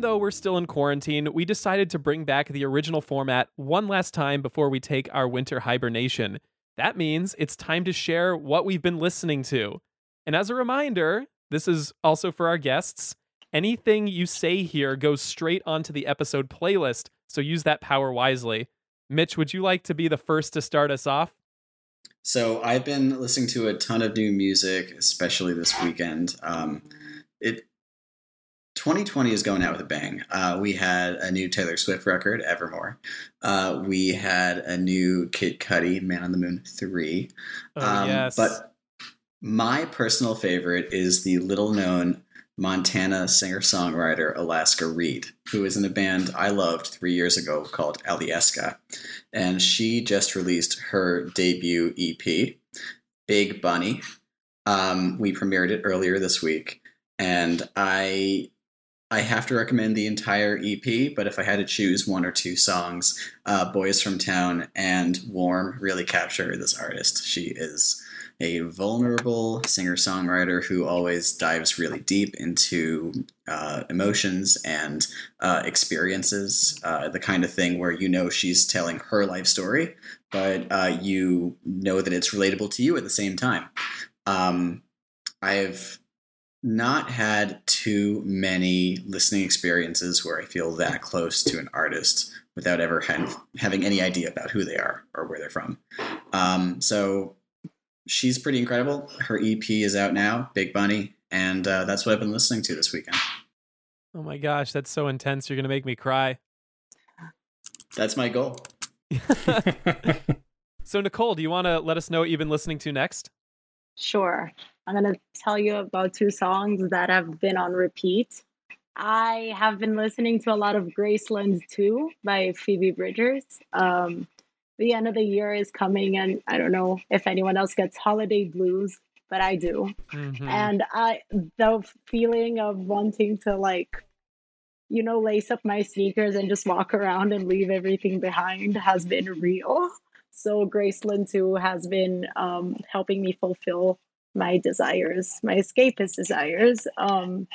Even though we're still in quarantine, we decided to bring back the original format one last time before we take our winter hibernation. That means it's time to share what we've been listening to. And as a reminder, this is also for our guests. Anything you say here goes straight onto the episode playlist, so use that power wisely. Mitch, would you like to be the first to start us off? So I've been listening to a ton of new music, especially this weekend. Um, it 2020 is going out with a bang. Uh, we had a new Taylor Swift record, Evermore. Uh, we had a new Kid Cudi, Man on the Moon 3. Oh, yes. But my personal favorite is the little known Montana singer songwriter Alaska Reid, who is in a band I loved three years ago called Alyeska. And she just released her debut EP, Big Bunny. Um, we premiered it earlier this week. And I I have to recommend the entire EP, but if I had to choose one or two songs, uh, Boys from Town and Warm really capture this artist. She is a vulnerable singer songwriter who always dives really deep into uh, emotions and uh, experiences, uh, the kind of thing where you know she's telling her life story, but uh, you know that it's relatable to you at the same time. Um, I've not had too many listening experiences where I feel that close to an artist without ever ha- having any idea about who they are or where they're from. Um, so she's pretty incredible. Her EP is out now, Big Bunny, and uh, that's what I've been listening to this weekend. Oh my gosh, that's so intense. You're going to make me cry. That's my goal. So, Nicole, do you want to let us know what you've been listening to next? Sure. I'm going to tell you about two songs that have been on repeat. I have been listening to a lot of Graceland Too by Phoebe Bridgers. Um, the end of the year is coming, and I don't know if anyone else gets holiday blues, but I do. Mhm. And I, the feeling of wanting to like, you know, lace up my sneakers and just walk around and leave everything behind has been real. So Graceland Too has been um, helping me fulfill my desires, my escapist desires. Um,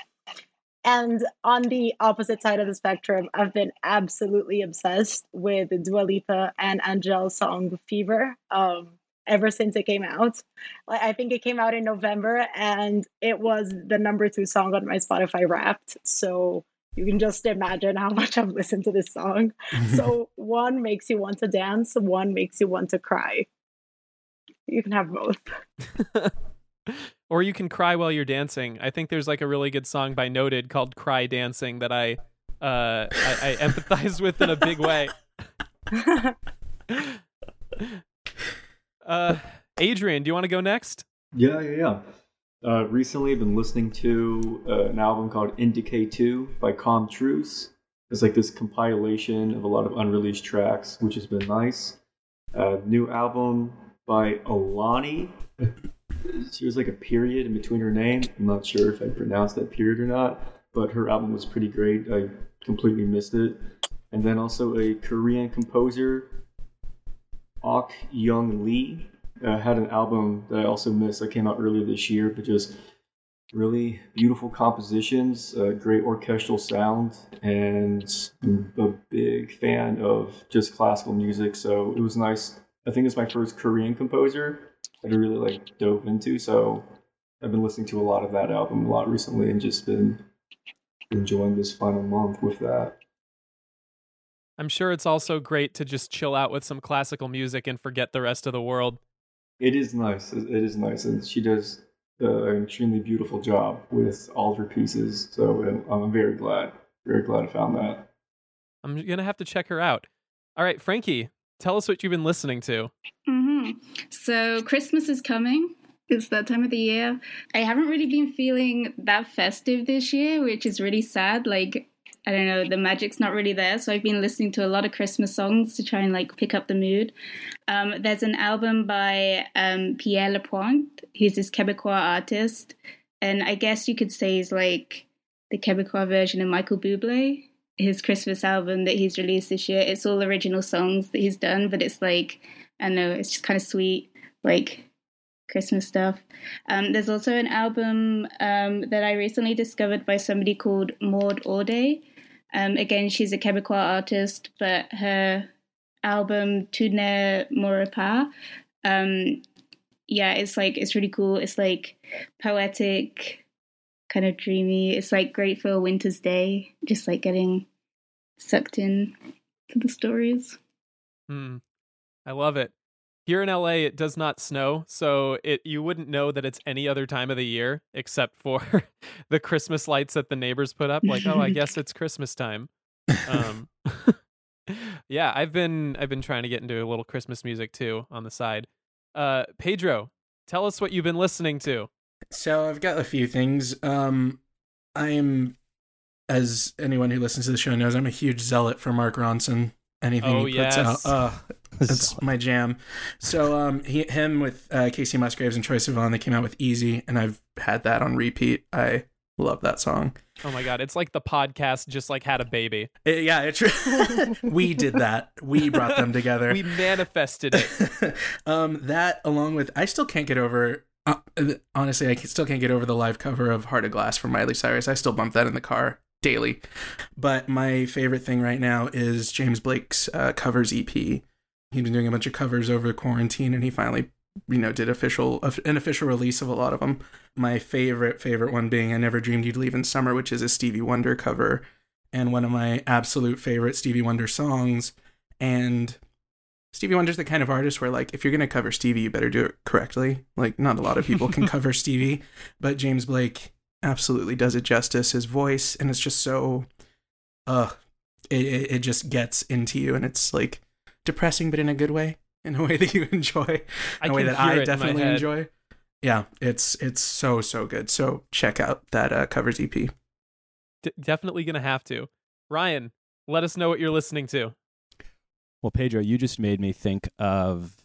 and on the opposite side of the spectrum, I've been absolutely obsessed with Dua Lipa and Angèle's song Fever um, ever since it came out. I think it came out in November and it was the number two song on my Spotify Wrapped. So you can just imagine how much I've listened to this song. so one makes you want to dance, one makes you want to cry. You can have both. or you can cry while you're dancing. I think there's like a really good song by NOTD called "Cry Dancing" that I uh, I, I empathize with in a big way. Uh, Adrian, do you want to go next? Yeah, yeah, yeah. Uh, recently, I've been listening to uh, an album called Indicate 2 by Calm Truce. It's like this compilation of a lot of unreleased tracks, which has been nice. Uh, new album by Alani. She was like a period in between her name. I'm not sure if I pronounced that period or not, but her album was pretty great. I completely missed it. And then also a Korean composer, Ok Young Lee, uh, had an album that I also missed that came out earlier this year, but just really beautiful compositions, uh, great orchestral sound, and I'm a big fan of just classical music. So it was nice. I think it's my first Korean composer that I really like dove into. So I've been listening to a lot of that album a lot recently, and just been enjoying this final month with that. I'm sure it's also great to just chill out with some classical music and forget the rest of the world. It is nice. It is nice, and she does uh, an extremely beautiful job with all of her pieces. So I'm, I'm very glad, very glad I found that. I'm gonna have to check her out. All right, Frankie, tell us what you've been listening to. hmm So Christmas is coming. It's that time of the year. I haven't really been feeling that festive this year, which is really sad. Like I don't know, the magic's not really there. So I've been listening to a lot of Christmas songs to try and like pick up the mood. Um, there's an album by um, Pierre Lapointe. He's this Quebecois artist, and I guess you could say he's like the Quebecois version of Michael Bublé. His Christmas album that he's released this year. It's all original songs that he's done, but it's like I don't know, it's just kind of sweet, like Christmas stuff. Um, there's also an album um, that I recently discovered by somebody called Maude Audet. Um, again, she's a Quebecois artist, but her album Tu ne mourras um, yeah, it's like it's really cool. It's like poetic, kind of dreamy. It's like great for a winter's day, just like getting sucked in to the stories. Hmm. I love it. Here in LA, it does not snow, so it you wouldn't know that it's any other time of the year except for the Christmas lights that the neighbors put up. Like, oh, I guess it's Christmas time. Um, yeah, I've been I've been trying to get into a little Christmas music too on the side. Uh, Pedro, tell us what you've been listening to. So I've got a few things. Um, I'm, as anyone who listens to the show knows, I'm a huge zealot for Mark Ronson. Anything Oh, he puts yes. out, uh, that's my jam. So um, he, him with uh, Kacey Musgraves and Troye Sivan, they came out with Easy, and I've had that on repeat. I love that song. Oh my god, it's like the podcast just like had a baby. It- yeah, it's true. we did that. We brought them together. We manifested it. um, that along with I still can't get over. Uh, honestly, I still can't get over the live cover of Heart of Glass from Miley Cyrus. I still bump that in the car daily. But my favorite thing right now is James Blake's uh, covers EP. He's been doing a bunch of covers over quarantine, and he finally, you know, did official an official release of a lot of them. My favorite favorite one being "I Never Dreamed You'd Leave in Summer," which is a Stevie Wonder cover, and one of my absolute favorite Stevie Wonder songs. And Stevie Wonder's the kind of artist where, like, if you're gonna cover Stevie, you better do it correctly. Like, not a lot of people can cover Stevie, but James Blake absolutely does it justice. His voice, and it's just so, uh, it, it just gets into you, and it's like depressing, but in a good way, in a way that you enjoy, in a way that I it in my definitely enjoy. Yeah, it's it's so so good. So check out that uh, covers EP. D- definitely gonna have to. Ryan, let us know what you're listening to. Well, Pedro, you just made me think of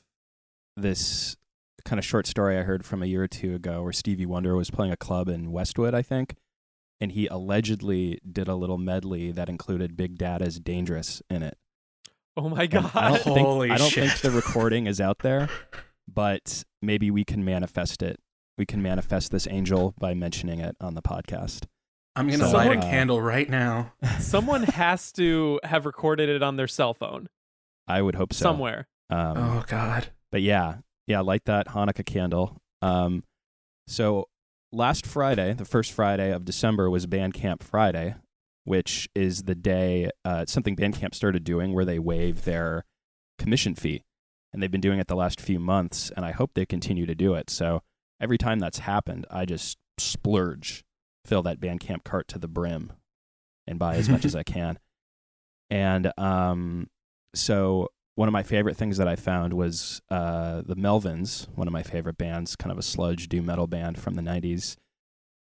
this kind of short story I heard from a year or two ago where Stevie Wonder was playing a club in Westwood, I think, and he allegedly did a little medley that included Big Data's Dangerous in it. Oh my god. I don't think Holy I don't shit. think the recording is out there, but maybe we can manifest it. We can manifest this angel by mentioning it on the podcast. I'm gonna So, light a uh, candle right now. Someone has to have recorded it on their cell phone I would hope so. somewhere. Um, oh God. but yeah, yeah, light that Hanukkah candle. Um, so last Friday, the first Friday of December, was Bandcamp Friday, which is the day uh, it's something Bandcamp started doing where they waive their commission fee, and they've been doing it the last few months, and I hope they continue to do it. So every time that's happened, I just splurge, fill that Bandcamp cart to the brim, and buy as much as I can. And um, so one of my favorite things that I found was uh, the Melvins, one of my favorite bands, kind of a sludge doom metal band from the '90s.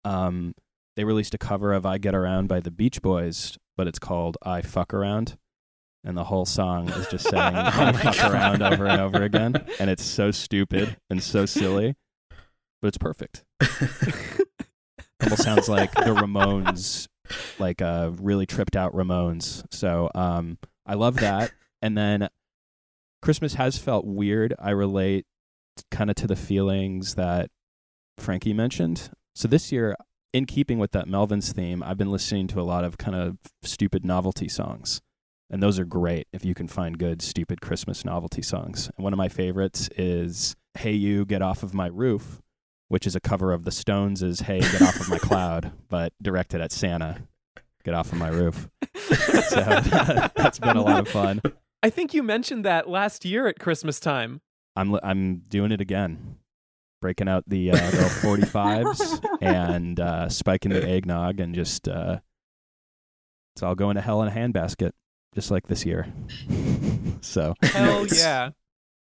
Um, they released a cover of "I Get Around" by the Beach Boys but it's called I Fuck Around. And the whole song is just saying Oh I fuck God. around over and over again. And it's so stupid and so silly, but it's perfect. Almost sounds like the Ramones, like uh, really tripped out Ramones. So um, I love that. And then Christmas has felt weird. I relate kind of to the feelings that Frankie mentioned. So this year, in keeping with that Melvin's theme, I've been listening to a lot of kind of stupid novelty songs. And those are great if you can find good, stupid Christmas novelty songs. And one of my favorites is Hey You, Get Off of My Roof, which is a cover of the Stones' is Hey, Get Off of My Cloud, but directed at Santa. Get off of my roof. so that's been a lot of fun. I think you mentioned that last year at Christmas time. I'm I'm doing it again, breaking out the uh, the 45s and uh, spiking the eggnog, and just uh, it's all going to hell in a handbasket, just like this year. so Hell It's- yeah.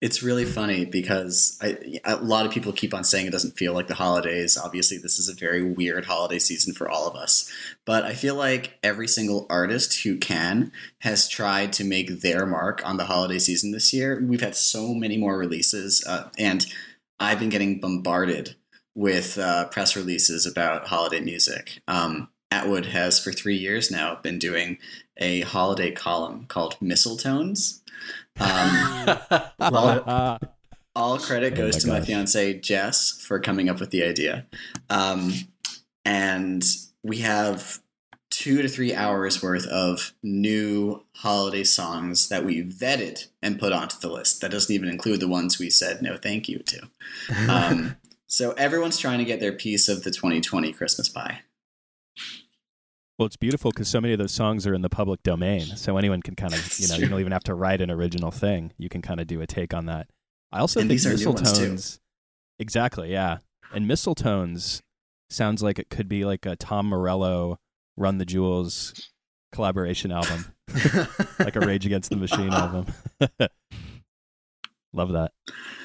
It's really funny because I, a lot of people keep on saying it doesn't feel like the holidays. Obviously, this is a very weird holiday season for all of us. But I feel like every single artist who can has tried to make their mark on the holiday season this year. We've had so many more releases, uh, and I've been getting bombarded with uh, press releases about holiday music. Um, Atwood has, for three years now, been doing a holiday column called Mistletones. Um, all credit Oh goes my to my fiance Jess for coming up with the idea. Um, and we have two to three hours worth of new holiday songs that we vetted and put onto the list. That doesn't even include the ones we said no thank you to. Um, so everyone's trying to get their piece of the 2020 Christmas pie. well, it's beautiful because so many of those songs are in the public domain, so anyone can kind of you know you don't even have to write an original thing. You can kind of do a take on that. I also And think these are new ones, too. Mistletones, exactly, yeah, and Mistletones sounds like it could be like a Tom Morello Run the Jewels collaboration album, like a Rage Against the Machine album. Love that.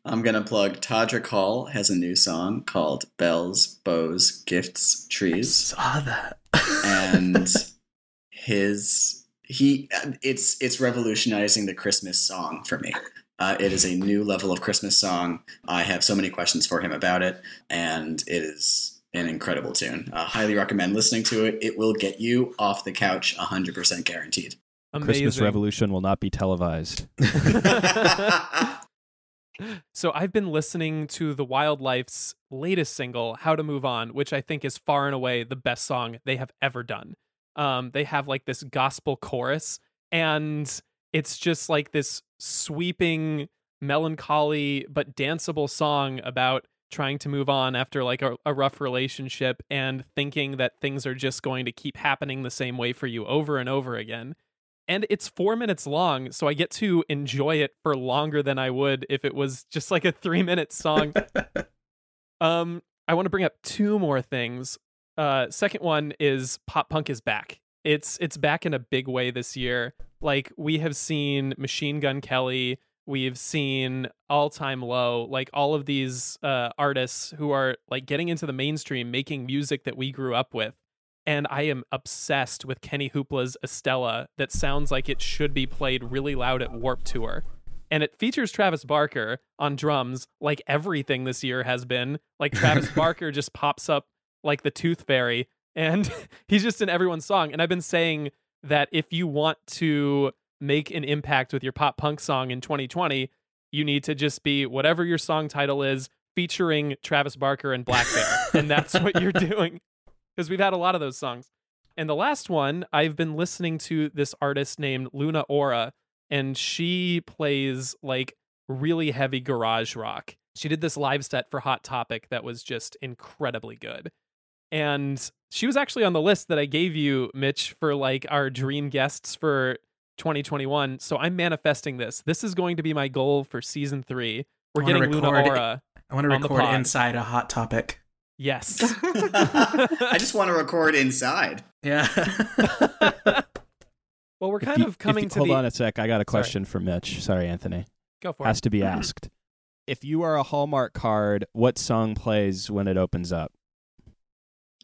I'm gonna plug Todrick Hall has a new song called Bells, Bows, Gifts, Trees. Saw that. and his he it's it's revolutionizing the christmas song for me uh, it is a new level of christmas song i have so many questions for him about it and it is an incredible tune uh, highly recommend listening to it it will get you off the couch 100% guaranteed Amazing. Christmas Revolution will not be televised. So I've been listening to the Wildlife's latest single, "How to Move On," which I think is far and away the best song they have ever done. Um, they have like this gospel chorus, and it's just like this sweeping, melancholy but danceable song about trying to move on after like a, a rough relationship and thinking that things are just going to keep happening the same way for you over and over again and it's four minutes long, so I get to enjoy it for longer than I would if it was just like a three minute song. um, I want to bring up two more things. Uh, second one is pop punk is back. It's it's back in a big way this year. Like we have seen Machine Gun Kelly, we've seen All Time Low, like all of these uh, artists who are like getting into the mainstream, making music that we grew up with and I am obsessed with KennyHoopla's Estella that sounds like it should be played really loud at Warp Tour. And it features Travis Barker on drums, like everything this year has been. Like Travis Barker just pops up like the Tooth Fairy, and he's just in everyone's song. And I've been saying that if you want to make an impact with your pop punk song in 2020, you need to just be whatever your song title is, featuring Travis Barker and blackbear. and that's what you're doing because we've had a lot of those songs. And the last one, I've been listening to this artist named Luna Aura, and she plays like really heavy garage rock. She did this live set for Hot Topic that was just incredibly good. And she was actually on the list that I gave you, Mitch, for like our dream guests for 2021. So I'm manifesting this. This is going to be my goal for season three. We're I wanna getting Luna record- Aura. I want to record inside a hot topic. Yes. i just want to record inside Yeah. well, we're kind you- of coming you- to hold the. on a sec. I got a Sorry. question for Mitch. Sorry, Anthony. Go for Has it. Has to be asked. If you are a Hallmark card, what song plays when it opens up?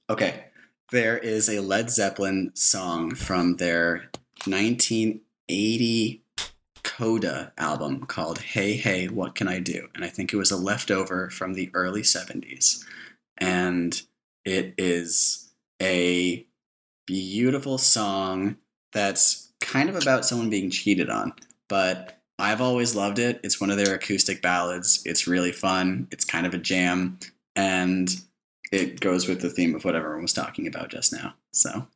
okay there is a Led Zeppelin song from their 1980 Coda album called Hey Hey What Can I Do? And I think it was a leftover from the early 70s. And it is a beautiful song that's kind of about someone being cheated on, but I've always loved it. It's one of their acoustic ballads. It's really fun. It's kind of a jam, and it goes with the theme of what everyone was talking about just now. So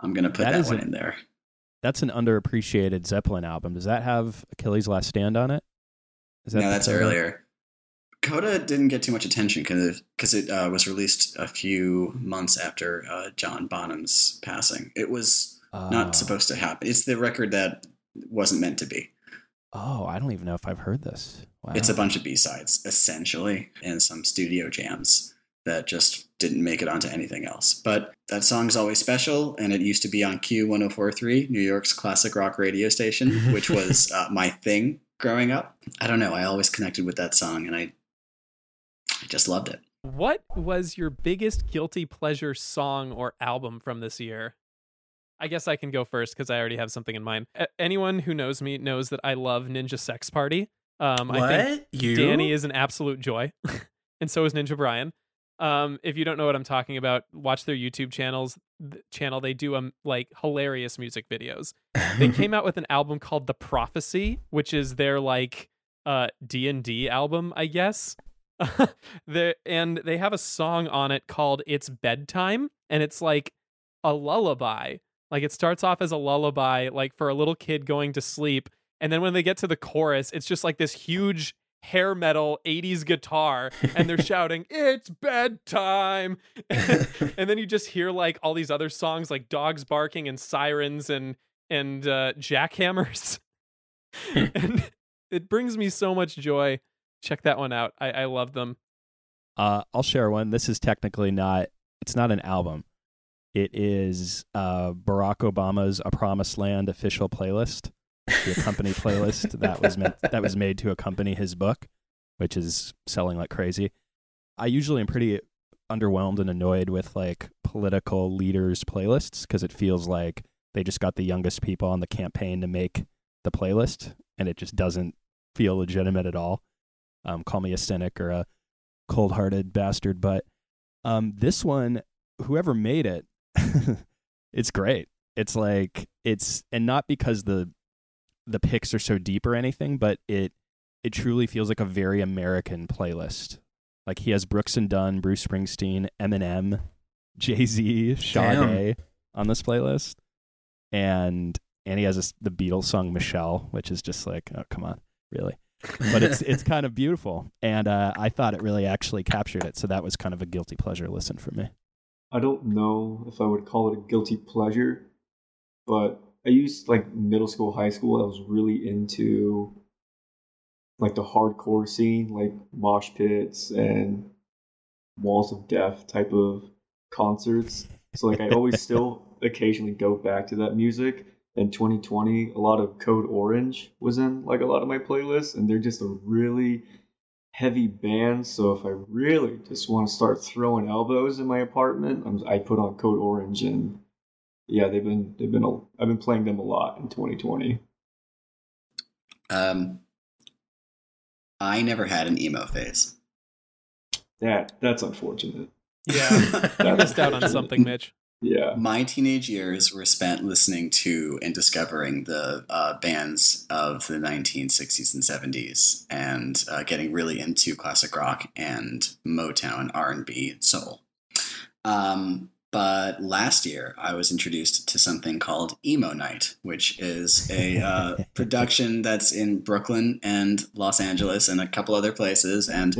I'm gonna put That that, one a- in there. That's an underappreciated Zeppelin album. Does that have Achilles' Last Stand on it? Is No, that's earlier. Coda didn't get too much attention because it uh, was released a few months after uh, John Bonham's passing. It was Oh. not supposed to happen. It's the record that wasn't meant to be. Oh, I don't even know if I've heard this. Wow. It's a bunch of B sides, essentially, and some studio jams that just didn't make it onto anything else. But that song's always special, and it used to be on Q1043, New York's classic rock radio station, which was uh, my thing growing up. I don't know, I always connected with that song, and I, I just loved it. What was your biggest guilty pleasure song or album from this year? I guess I can go first because I already have something in mind. A- anyone who knows me knows that I love Ninja Sex Party. Um, I think What? You? Danny is an absolute joy, and so is Ninja Brian. Um, if you don't know what I'm talking about, watch their YouTube channels. th- Channel they do um like hilarious music videos. They came out with an album called The Prophecy, which is their like uh D and D album, I guess. and they have a song on it called "It's Bedtime," and it's like a lullaby. Like it starts off as a lullaby, like for a little kid going to sleep, and then when they get to the chorus, it's just like this huge hair metal 80s guitar and they're shouting it's bedtime and then you just hear like all these other songs like dogs barking and sirens and and uh jackhammers and it brings me so much joy check that one out i i love them Uh, I'll share one. This is technically not. It's not an album. It is uh, Barack Obama's "A Promised Land" official playlist, the accompany playlist that was meant that was made to accompany his book, which is selling like crazy. I usually am pretty underwhelmed and annoyed with like political leaders' playlists because it feels like they just got the youngest people on the campaign to make the playlist, and it just doesn't feel legitimate at all. Um, call me a cynic or a cold-hearted bastard, but um, this one, whoever made it, it's great. It's like it's and not because the the picks are so deep or anything, but it it truly feels like a very American playlist. Like he has Brooks and Dunn, Bruce Springsteen, Eminem, Jay Z, Sade on this playlist, and and he has this, the Beatles song Michelle, which is just like, oh come on, really. but it's it's kind of beautiful, and uh, I thought it really actually captured it. So that was kind of a guilty pleasure listen for me. I don't know if I would call it a guilty pleasure, but I used like middle school, high school. I was really into like the hardcore scene, like mosh pits and walls of death type of concerts. So like I always still occasionally go back to that music. In 2020, a lot of Code Orange was in like a lot of my playlists, and they're just a really heavy band. So if I really just want to start throwing elbows in my apartment, I'm, I put on Code Orange, and yeah, they've been they've been a, I've been playing them a lot in 2020. Um, I never had an emo phase. That that's unfortunate. yeah you missed out on something mitch Yeah. My teenage years were spent listening to and discovering the uh, bands of the 1960s and 70s, and uh, getting really into classic rock and Motown, R&B, and soul. Um, but last year, I was introduced to something called Emo Night, which is a uh, production that's in Brooklyn and Los Angeles and a couple other places, and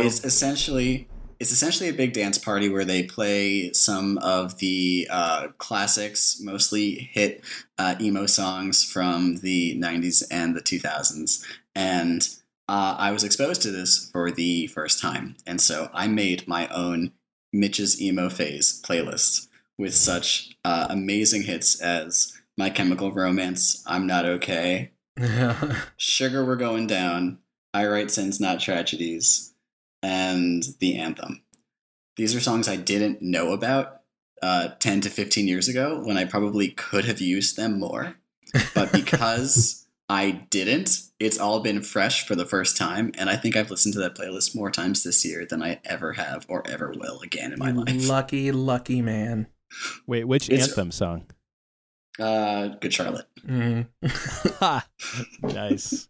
it's essentially it's essentially a big dance party where they play some of the uh, classics, mostly hit uh, emo songs from the 90s and the 2000s. And uh, I was exposed to this for the first time. And so I made my own Mitch's Emo Phase playlist with such uh, amazing hits as My Chemical Romance, I'm Not Okay, Sugar We're Going Down, I Write Sins Not Tragedies, and The Anthem. These are songs I didn't know about uh, 10 to 15 years ago when I probably could have used them more. But because I didn't, it's all been fresh for the first time. And I think I've listened to that playlist more times this year than I ever have or ever will again in my life. lucky, lucky man. Wait, which It's- anthem song? Uh, Good Charlotte. Ha! nice.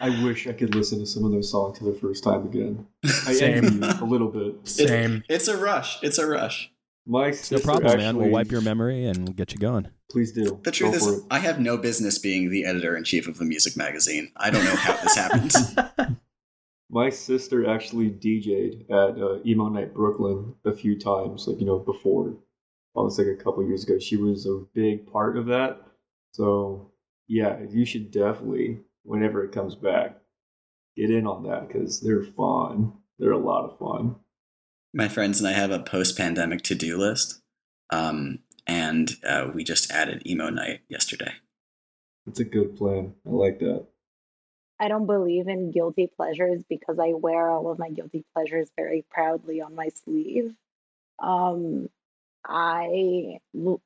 I wish I could listen to some of those songs for the first time again. I Same. a little bit. Same. It's a rush. It's a rush. My No sister problem, man. We'll wipe your memory and we'll get you going. Please do. The truth Go is. I have no business being the editor in chief of a music magazine. I don't know how this happened. My sister actually DJ'd at uh, Emo Night Brooklyn a few times, like you know before. Well, it's like a couple years ago. She was a big part of that. So yeah, you should definitely, whenever it comes back, get in on that because they're fun. They're a lot of fun. My friends and I have a post-pandemic to-do list, um, and uh, we just added emo night yesterday. It's a good plan. I like that. I don't believe in guilty pleasures because I wear all of my guilty pleasures very proudly on my sleeve. Um, I l-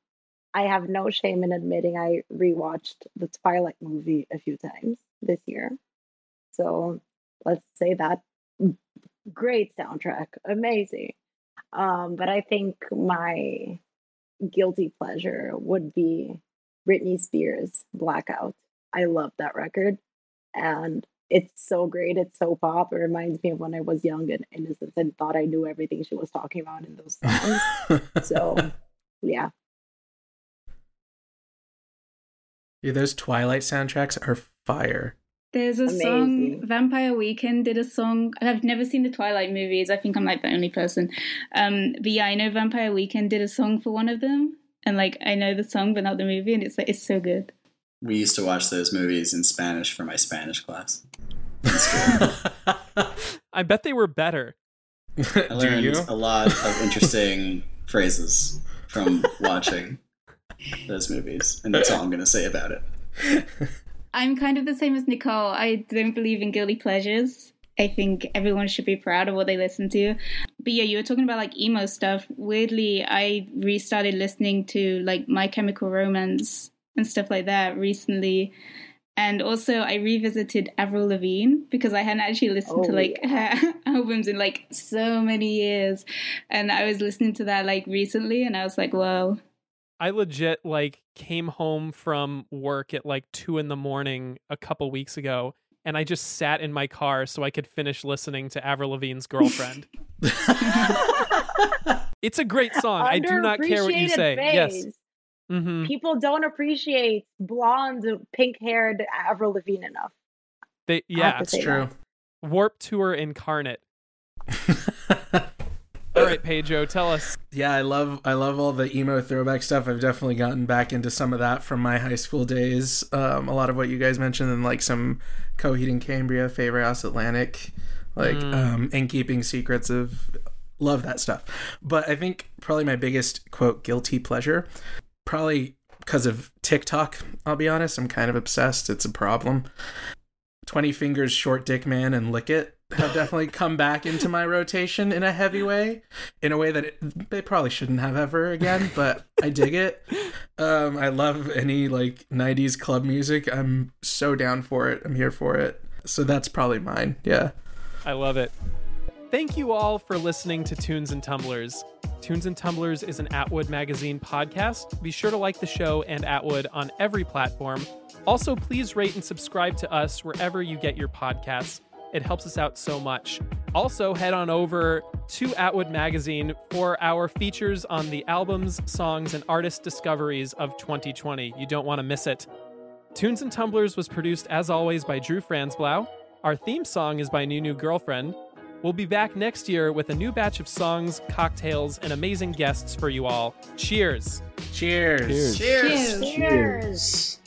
I have no shame in admitting I rewatched the Twilight movie a few times this year. So let's say that great soundtrack, amazing. Um, but I think my guilty pleasure would be Britney Spears' Blackout. I love that record and it's so great. It's so pop. It reminds me of when I was young and innocent and thought I knew everything she was talking about in those songs. so, yeah. Yeah, those Twilight soundtracks are fire. There's a Amazing. song, Vampire Weekend did a song. I've never seen the Twilight movies. I think I'm like the only person. Um, but yeah, I know Vampire Weekend did a song for one of them, and like I know the song but not the movie, and it's like it's so good. We used to watch those movies in Spanish for my Spanish class. I bet they were better. I learned you? a lot of interesting phrases from watching those movies, and that's all I'm going to say about it. I'm kind of the same as Nicole. I don't believe in guilty pleasures. I think everyone should be proud of what they listen to. But yeah, you were talking about like emo stuff. Weirdly, I restarted listening to like My Chemical Romance and stuff like that recently. And also, I revisited Avril Lavigne because I hadn't actually listened to Oh, like yeah. her albums in like so many years. And I was listening to that like recently, and I was like, whoa. I legit like came home from work at like two in the morning a couple weeks ago, and I just sat in my car so I could finish listening to Avril Lavigne's "Girlfriend." it's a great song. I do not care what you Underappreciated say. Yes. phase. hmm People don't appreciate blonde, pink haired Avril Lavigne enough. They yeah. to That's say true. Warp Tour incarnate. Right, Pedro, tell us. Yeah, I love I love all the emo throwback stuff. I've definitely gotten back into some of that from my high school days. Um, a lot of what you guys mentioned, and like some Coheed and Cambria, Favor House Atlantic, like Mm. um, and Keeping Secrets of love that stuff. But I think probably my biggest quote guilty pleasure, probably because of TikTok. I'll be honest, I'm kind of obsessed. It's a problem. Twenty Fingers, Short Dick Man, and Lick It have definitely come back into my rotation in a heavy way in a way that it, they probably shouldn't have ever again, but I dig it. Um, I love any like 90s club music. I'm so down for it. I'm here for it. So that's probably mine. Yeah. I love it. Thank you all for listening to Tunes and Tumblers. Tunes and Tumblers is an Atwood Magazine podcast. Be sure to like the show and Atwood on every platform. Also, please rate and subscribe to us wherever you get your podcasts. It helps us out so much. Also, head on over to Atwood Magazine for our features on the albums, songs, and artist discoveries of 2020. You don't want to miss it. Tunes and Tumblers was produced, as always, by Drew Franzblau. Our theme song is by New New Girlfriend. We'll be back next year with a new batch of songs, cocktails, and amazing guests for you all. Cheers! Cheers. Cheers. Cheers. Cheers. Cheers.